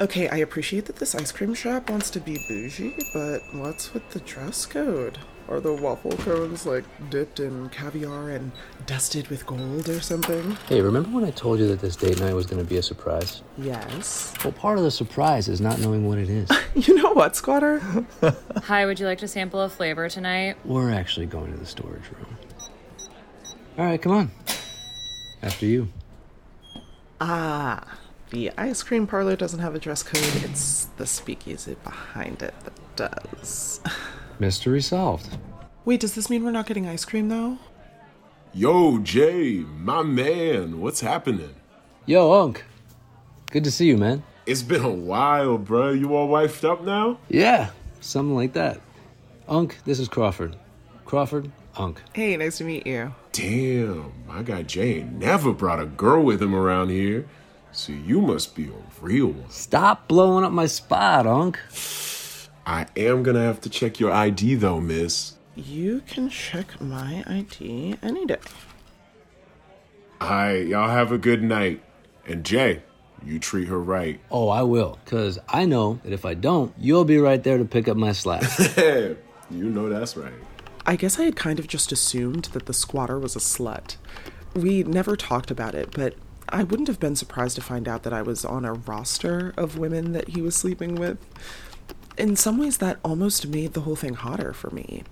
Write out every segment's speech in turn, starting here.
Okay, I appreciate that this ice cream shop wants to be bougie, but what's with the dress code? Are the waffle cones like dipped in caviar and dusted with gold or something? Hey, remember when I told you that this date night was going to be a surprise? Yes. Well, part of the surprise is not knowing what it is. You know what, Squatter? Hi, would you like to sample a flavor tonight? We're actually going to the storage room. All right, come on. After you. ah, the ice cream parlor doesn't have a dress code. It's the speakeasy behind it that does. Mystery solved. Wait, does this mean we're not getting ice cream though? Yo, Jay, my man, what's happening? Yo, Unc. Good to see you, man. It's been a while, bro. You all wifed up now? Yeah, something like that. Unc, this is Crawford. Crawford, Unc. Hey, nice to meet you. Damn, my guy Jay never brought a girl with him around here. So you must be a real one. Stop blowing up my spot, Unc. I am gonna have to check your ID though, miss. You can check my ID any day. Alright, y'all have a good night. And Jay, you treat her right. Oh, I will, because I know that if I don't, you'll be right there to pick up my slack. you know that's right. I guess I had kind of just assumed that the squatter was a slut. We never talked about it, but I wouldn't have been surprised to find out that I was on a roster of women that he was sleeping with. In some ways, that almost made the whole thing hotter for me.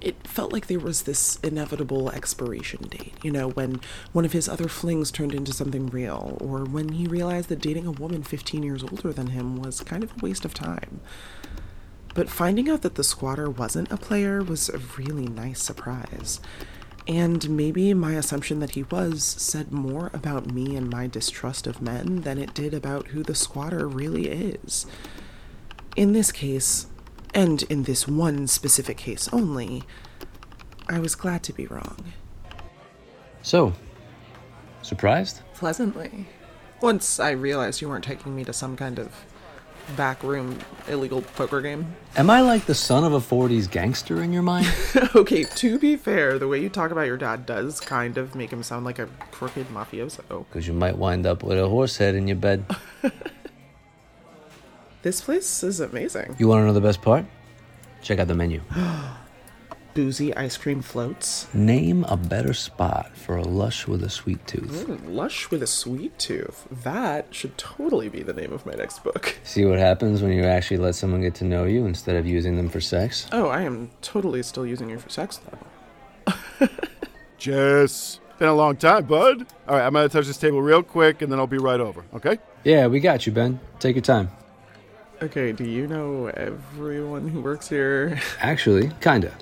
It felt like there was this inevitable expiration date, you know, when one of his other flings turned into something real, or when he realized that dating a woman 15 years older than him was kind of a waste of time. But finding out that the squatter wasn't a player was a really nice surprise. And maybe my assumption that he was said more about me and my distrust of men than it did about who the squatter really is. In this case, and in this one specific case only, I was glad to be wrong. so, surprised? Pleasantly. Once I realized you weren't taking me to some kind of backroom illegal poker game. Am I like the son of a 40s gangster in your mind? okay, to be fair, the way you talk about your dad does kind of make him sound like a crooked mafioso. Because you might wind up with a horse head in your bed. This place is amazing. You want to know the best part? Check out the menu. Boozy ice cream floats. Name a better spot for a lush with a sweet tooth. Mm, lush with a sweet tooth. That should totally be the name of my next book. See what happens when you actually let someone get to know you instead of using them for sex? Oh, I am totally still using you for sex, though. Jess. Been a long time, bud. All right, I'm gonna touch this table real quick, and then I'll be right over. Okay? Yeah, we got you, Ben. Take your time. Okay, do you know everyone who works here? Actually, kinda.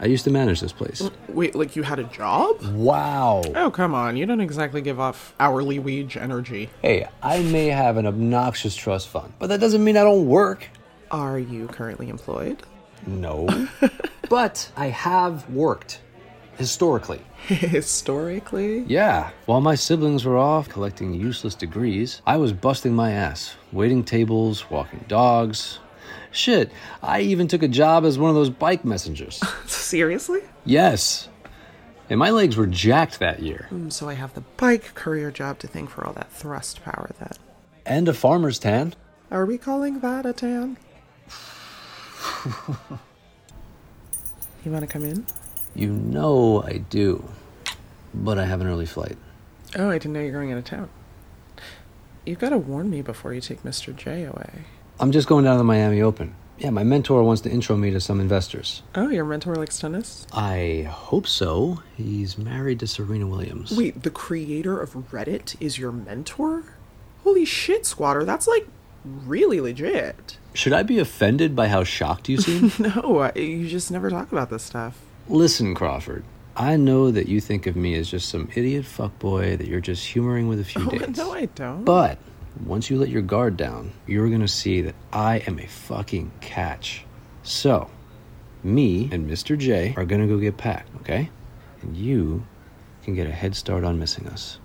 I used to manage this place. Wait, like you had a job? Wow. Oh, come on. You don't exactly give off hourly wage energy. Hey, I may have an obnoxious trust fund, but that doesn't mean I don't work. Are you currently employed? No. but I have worked. Historically. Historically? Yeah. While my siblings were off collecting useless degrees, I was busting my ass, waiting tables, walking dogs. Shit, I even took a job as one of those bike messengers. Seriously? yes. And my legs were jacked that year. Mm, So I have the bike courier job to thank for all that thrust power then. And a farmer's tan. Are we calling that a tan? you want to come in? You know I do. But I have an early flight. Oh, I didn't know you're going out of town. You've got to warn me before you take Mr. J away. I'm just going down to the Miami Open. Yeah, my mentor wants to intro me to some investors. Oh, your mentor likes tennis? I hope so. He's married to Serena Williams. Wait, the creator of Reddit is your mentor? Holy shit, squatter. That's like really legit. Should I be offended by how shocked you seem? No, I- you just never talk about this stuff. Listen, Crawford. I know that you think of me as just some idiot fuckboy that you're just humoring with a few Oh, dates. no, I don't. But once you let your guard down, you're gonna see that I am a fucking catch. So, me and Mr. J are gonna go get packed, okay? And you can get a head start on missing us.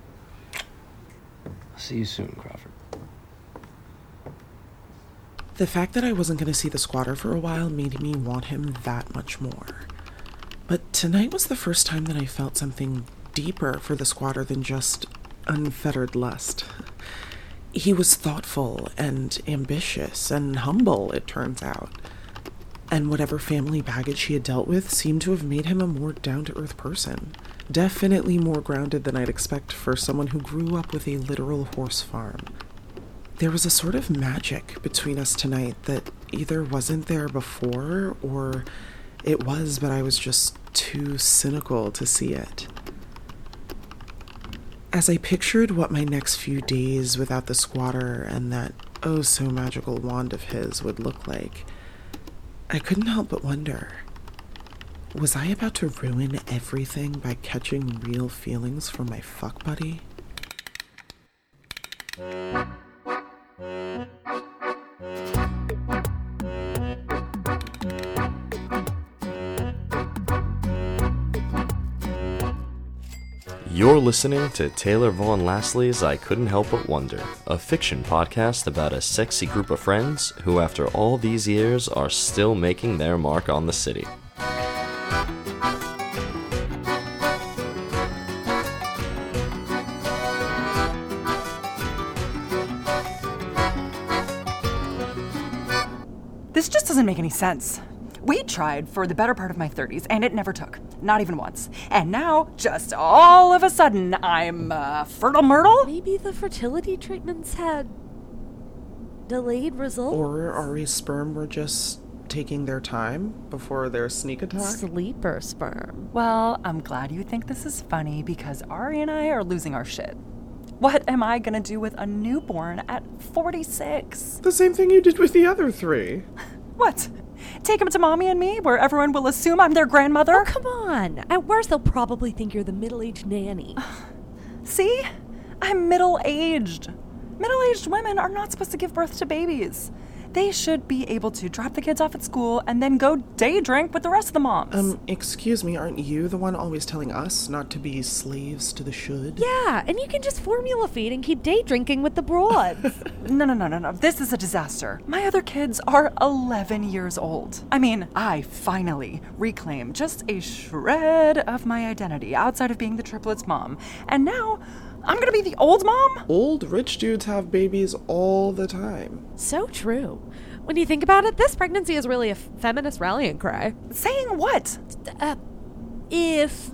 I'll see you soon, Crawford. The fact that I wasn't going to see the squatter for a while made me want him that much more. But tonight was the first time that I felt something deeper for the squatter than just unfettered lust. He was thoughtful and ambitious and humble, it turns out. And whatever family baggage he had dealt with seemed to have made him a more down to earth person. Definitely more grounded than I'd expect for someone who grew up with a literal horse farm. There was a sort of magic between us tonight that either wasn't there before or it was, but I was just too cynical to see it. As I pictured what my next few days without the squatter and that oh so magical wand of his would look like, I couldn't help but wonder was I about to ruin everything by catching real feelings from my fuck buddy? You're listening to Taylor Vaughn Lasley's I Couldn't Help But Wonder, a fiction podcast about a sexy group of friends who, after all these years, are still making their mark on the city. This just doesn't make any sense. We tried for the better part of my 30s, and it never took. Not even once. And now, just all of a sudden, I'm uh, fertile myrtle? Maybe the fertility treatments had delayed results. Or Ari's sperm were just taking their time before their sneak attack? sleeper sperm. Well, I'm glad you think this is funny because Ari and I are losing our shit. What am I gonna do with a newborn at 46? The same thing you did with the other three. What? Take him to mommy and me, where everyone will assume I'm their grandmother? Oh, come on. At worst, they'll probably think you're the middle aged nanny. See? I'm middle aged. Middle aged women are not supposed to give birth to babies. They should be able to drop the kids off at school and then go day drink with the rest of the moms. Um, excuse me, aren't you the one always telling us not to be slaves to the should? yeah, and you can just formula feed and keep day drinking with the broads. no, no, no, no, no. This is a disaster. My other kids are 11 years old. I mean, I finally reclaim just a shred of my identity outside of being the triplets mom. And now I'm gonna be the old mom? Old rich dudes have babies all the time. so true. When you think about it, this pregnancy is really a feminist rallying cry. Saying what? Uh, if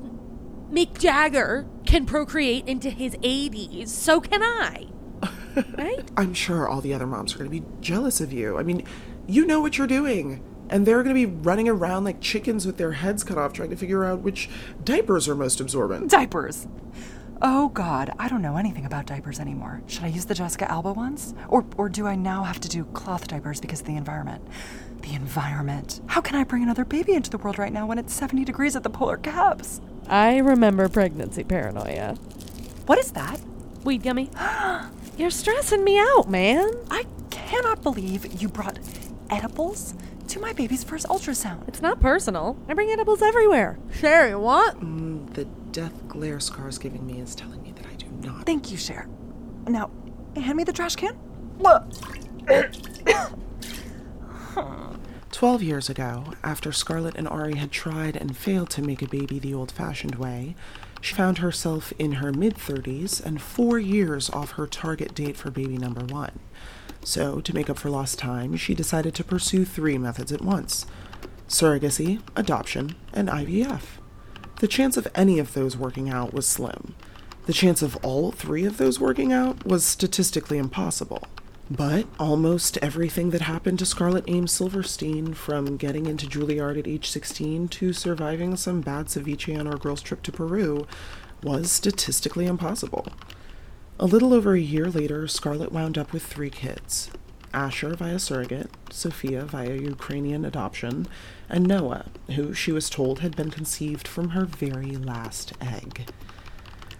Mick Jagger can procreate into his 80s, so can I. right? I'm sure all the other moms are going to be jealous of you. I mean, you know what you're doing. And they're going to be running around like chickens with their heads cut off trying to figure out which diapers are most absorbent. Diapers. Oh god, I don't know anything about diapers anymore. Should I use the Jessica Alba ones? Or or do I now have to do cloth diapers because of the environment? The environment. How can I bring another baby into the world right now when it's 70 degrees at the polar caps? I remember pregnancy paranoia. What is that? Weed gummy. You're stressing me out, man. I cannot believe you brought edibles to my baby's first ultrasound. It's not personal. I bring edibles everywhere. Sherry, what? Mm, the death glare Scar's giving me is telling me that I do not. Thank you, Cher. Now, hand me the trash can. Twelve years ago, after Scarlet and Ari had tried and failed to make a baby the old fashioned way, she found herself in her mid 30s and four years off her target date for baby number one. So, to make up for lost time, she decided to pursue three methods at once surrogacy, adoption, and IVF. The chance of any of those working out was slim. The chance of all three of those working out was statistically impossible. But almost everything that happened to Scarlet Ames Silverstein, from getting into Juilliard at age 16 to surviving some bad ceviche on our girls' trip to Peru, was statistically impossible. A little over a year later, Scarlet wound up with three kids Asher via surrogate, Sophia via Ukrainian adoption, and Noah, who she was told had been conceived from her very last egg.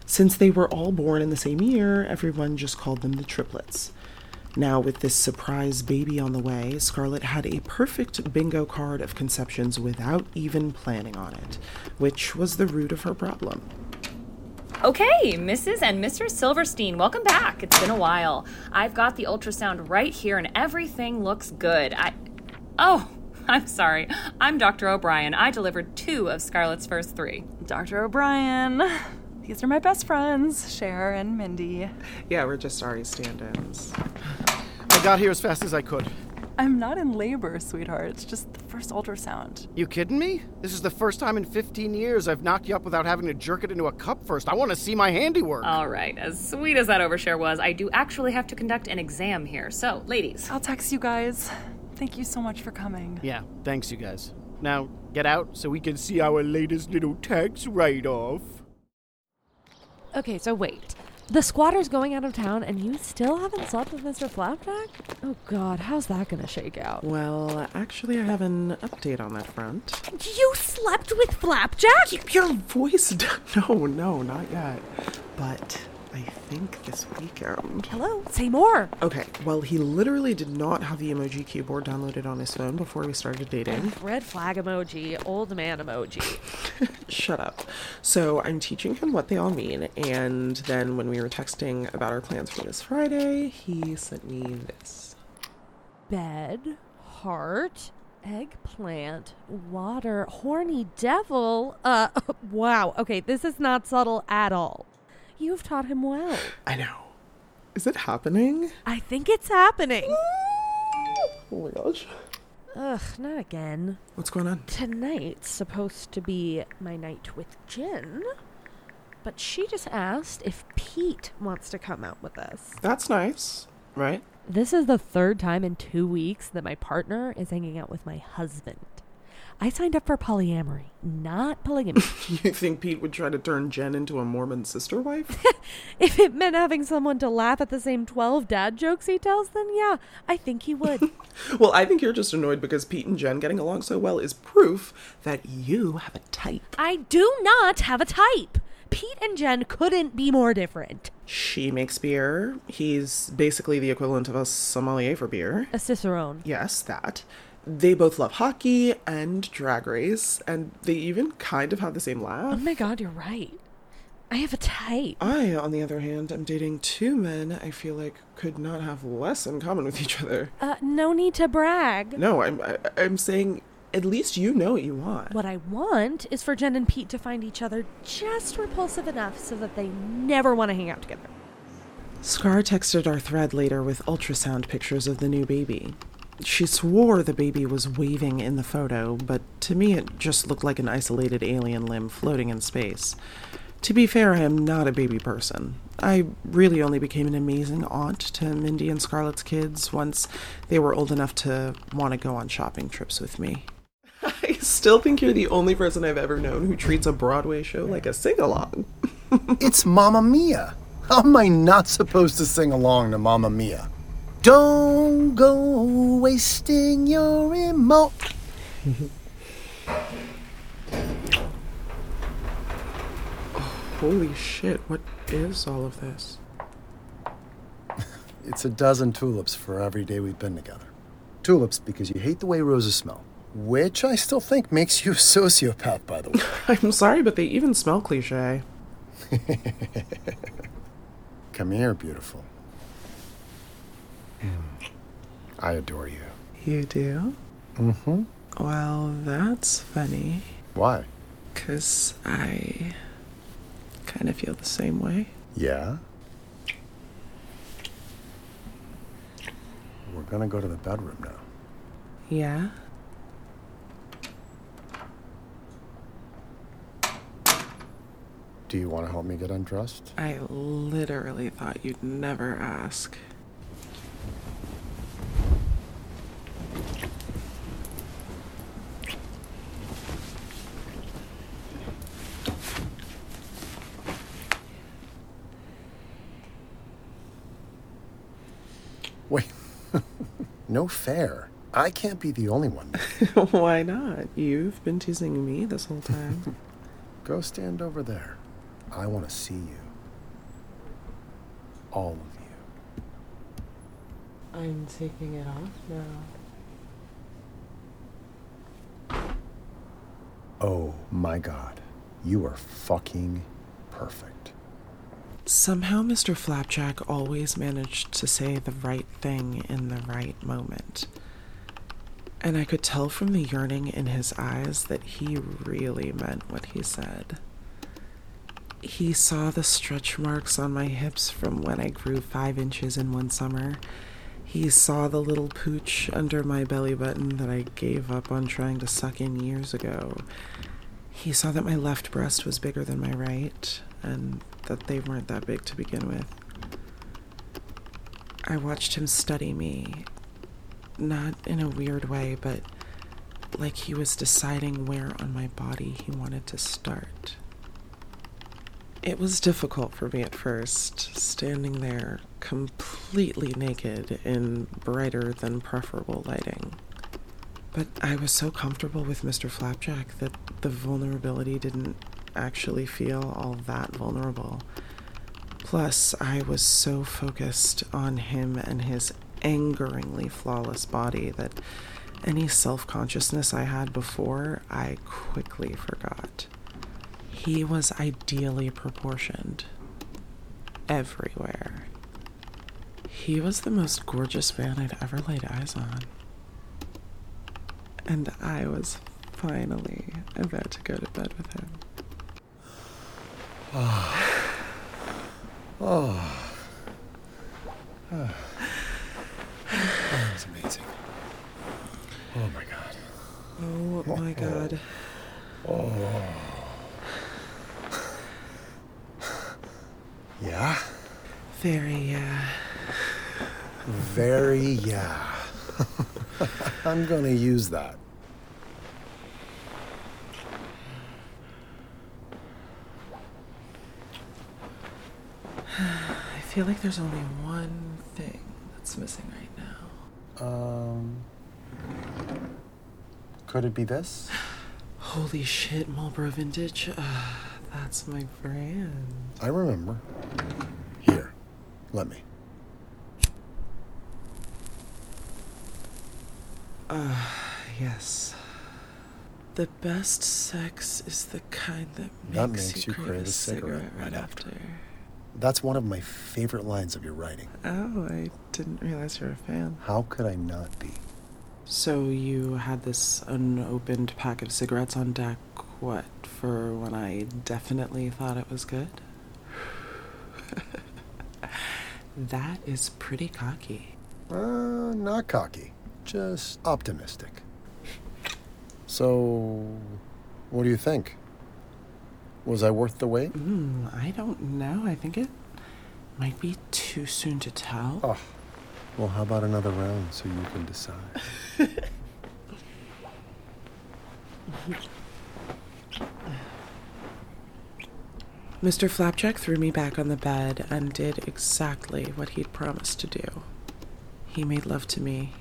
Since they were all born in the same year, everyone just called them the triplets. Now, with this surprise baby on the way, Scarlet had a perfect bingo card of conceptions without even planning on it, which was the root of her problem. Okay, Mrs. and Mr. Silverstein, welcome back. It's been a while. I've got the ultrasound right here and everything looks good. I. Oh, I'm sorry. I'm Dr. O'Brien. I delivered two of Scarlet's first three. Dr. O'Brien. These are my best friends, Cher and Mindy. Yeah, we're just sorry stand ins. I got here as fast as I could. I'm not in labor, sweetheart. It's just the first ultrasound. You kidding me? This is the first time in 15 years I've knocked you up without having to jerk it into a cup first. I want to see my handiwork. All right, as sweet as that overshare was, I do actually have to conduct an exam here. So, ladies. I'll text you guys. Thank you so much for coming. yeah, thanks, you guys. Now, get out so we can see our latest little tax write off. Okay, so wait. The squatter's going out of town and you still haven't slept with Mr. Flapjack? Oh god, how's that gonna shake out? Well, actually, I have an update on that front. You slept with Flapjack? Keep your voice down. No, no, not yet. But I think this weekend. Hello? Say more. Okay, well, he literally did not have the emoji keyboard downloaded on his phone before we started dating. Red flag emoji, old man emoji. Shut up. So I'm teaching him what they all mean, and then when we were texting about our plans for this Friday, he sent me this. Bed, heart, eggplant, water, horny devil. Uh, wow. Okay, this is not subtle at all. You've taught him well. I know. Is it happening? I think it's happening. Oh my gosh. Ugh, not again. What's going on? Tonight's supposed to be my night with Jen, but she just asked if Pete wants to come out with us. That's nice, right? This is the third time in two weeks that my partner is hanging out with my husband. I signed up for polyamory, not polygamy. You think Pete would try to turn Jen into a Mormon sister wife? if it meant having someone to laugh at the same 12 dad jokes he tells, then yeah, I think he would. well, I think you're just annoyed because Pete and Jen getting along so well is proof that you have a type. I do not have a type. Pete and Jen couldn't be more different. She makes beer. He's basically the equivalent of a sommelier for beer. A cicerone. Yes, that. They both love hockey and drag race, and they even kind of have the same laugh. Oh my god, you're right. I have a type. I, on the other hand, am dating two men I feel like could not have less in common with each other. Uh, no need to brag. No, I'm I, I'm saying at least you know what you want. What I want is for Jen and Pete to find each other just repulsive enough so that they never want to hang out together. Scar texted our thread later with ultrasound pictures of the new baby. She swore the baby was waving in the photo, but to me it just looked like an isolated alien limb floating in space. To be fair, I am not a baby person. I really only became an amazing aunt to Mindy and Scarlet's kids once they were old enough to want to go on shopping trips with me. I still think you're the only person I've ever known who treats a Broadway show like a sing along. It's Mamma Mia. How am I not supposed to sing along to Mamma Mia? Don't go wasting your emo. Holy shit, what is all of this? It's a dozen tulips for every day we've been together. Tulips because you hate the way roses smell, which I still think makes you a sociopath, by the way. I'm sorry, but they even smell cliche. Come here, beautiful. I adore you. You do? Mm-hmm. Well, that's funny, Why? because I kind of feel the same way. Yeah? We're gonna go to the bedroom now. Yeah? Do you want to help me get undressed? I literally thought you'd never ask. Wait. No fair. I can't be the only one. Why not? You've been teasing me this whole time. Go stand over there. I want to see you. All of you. I'm taking it off now. Oh my god. You are fucking perfect. Somehow, Mr. Flapjack always managed to say the right thing in the right moment. And I could tell from the yearning in his eyes that he really meant what he said. He saw the stretch marks on my hips from when I grew five inches in one summer. He saw the little pooch under my belly button that I gave up on trying to suck in years ago. He saw that my left breast was bigger than my right, and that they weren't that big to begin with. I watched him study me, not in a weird way, but like he was deciding where on my body he wanted to start. It was difficult for me at first, standing there completely naked in brighter than preferable lighting. But I was so comfortable with Mr. Flapjack that the vulnerability didn't actually feel all that vulnerable. Plus, I was so focused on him and his angeringly flawless body that any self consciousness I had before, I quickly forgot. He was ideally proportioned. Everywhere. He was the most gorgeous man I'd ever laid eyes on. And I was finally about to go to bed with him. Oh. oh. oh. That was amazing. Oh my god. Oh, oh my god. Oh. Yeah? Very, yeah. Very, yeah. I'm gonna use that. I feel like there's only one thing that's missing right now. Um. Could it be this? Holy shit, Marlboro Vintage. Uh, that's my brand. I remember. Here, let me. Uh, yes. The best sex is the kind that makes, That makes you, you crave, a cigarette, right after. That's one of my favorite lines of your writing. Oh, I didn't realize you were a fan. How could I not be? So you had this unopened pack of cigarettes on deck, what, for when I definitely thought it was good? that is pretty cocky. Uh, not cocky, just optimistic. So, what do you think? Was I worth the wait? Mm, I don't know. I think it might be too soon to tell. Oh, well, how about another round so you can decide? Mr. Flapjack threw me back on the bed and did exactly what he'd promised to do. He made love to me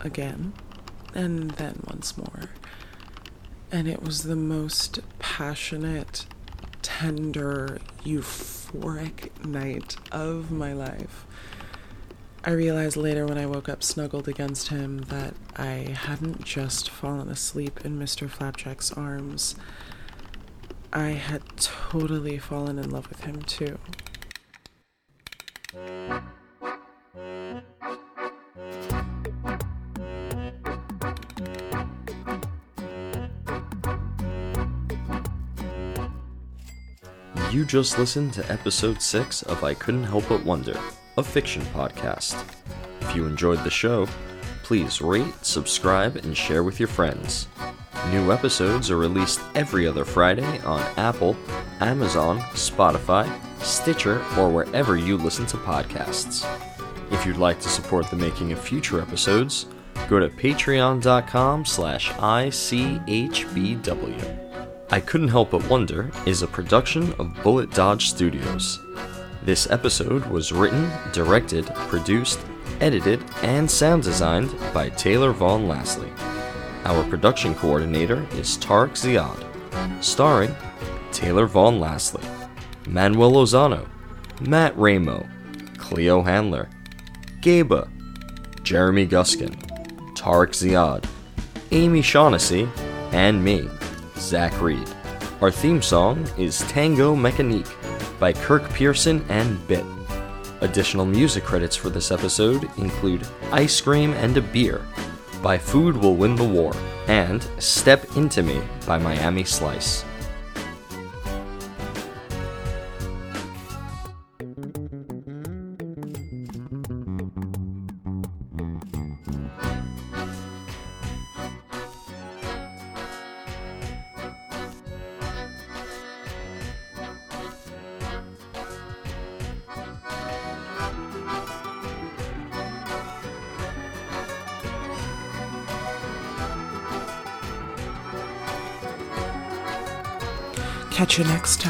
again, and then once more. And it was the most passionate, tender, euphoric night of my life. I realized later when I woke up snuggled against him that I hadn't just fallen asleep in Mr. Flapjack's arms. I had totally fallen in love with him too. You just listened to episode 6 of I Couldn't Help But Wonder, a fiction podcast. If you enjoyed the show, please rate, subscribe, and share with your friends. New episodes are released every other Friday on Apple, Amazon, Spotify, Stitcher, or wherever you listen to podcasts. If you'd like to support the making of future episodes, go to patreon.com slash ICHBW. I Couldn't Help But Wonder is a production of Bullet Dodge Studios. This episode was written, directed, produced, edited, and sound designed by Taylor Vaughn Lasley. Our production coordinator is Tarek Ziad, starring Taylor Vaughn Lasley, Manuel Lozano, Matt Raimo, Cleo Handler, Gaba, Jeremy Guskin, Tarek Ziad, Amy Shaughnessy, and me, Zach Reed. Our theme song is Tango Mechanique by Kirk Pearson and Bit. Additional music credits for this episode include Ice Cream and a Beer by Food Will Win the War and Step Into Me by Miami Slice. You next.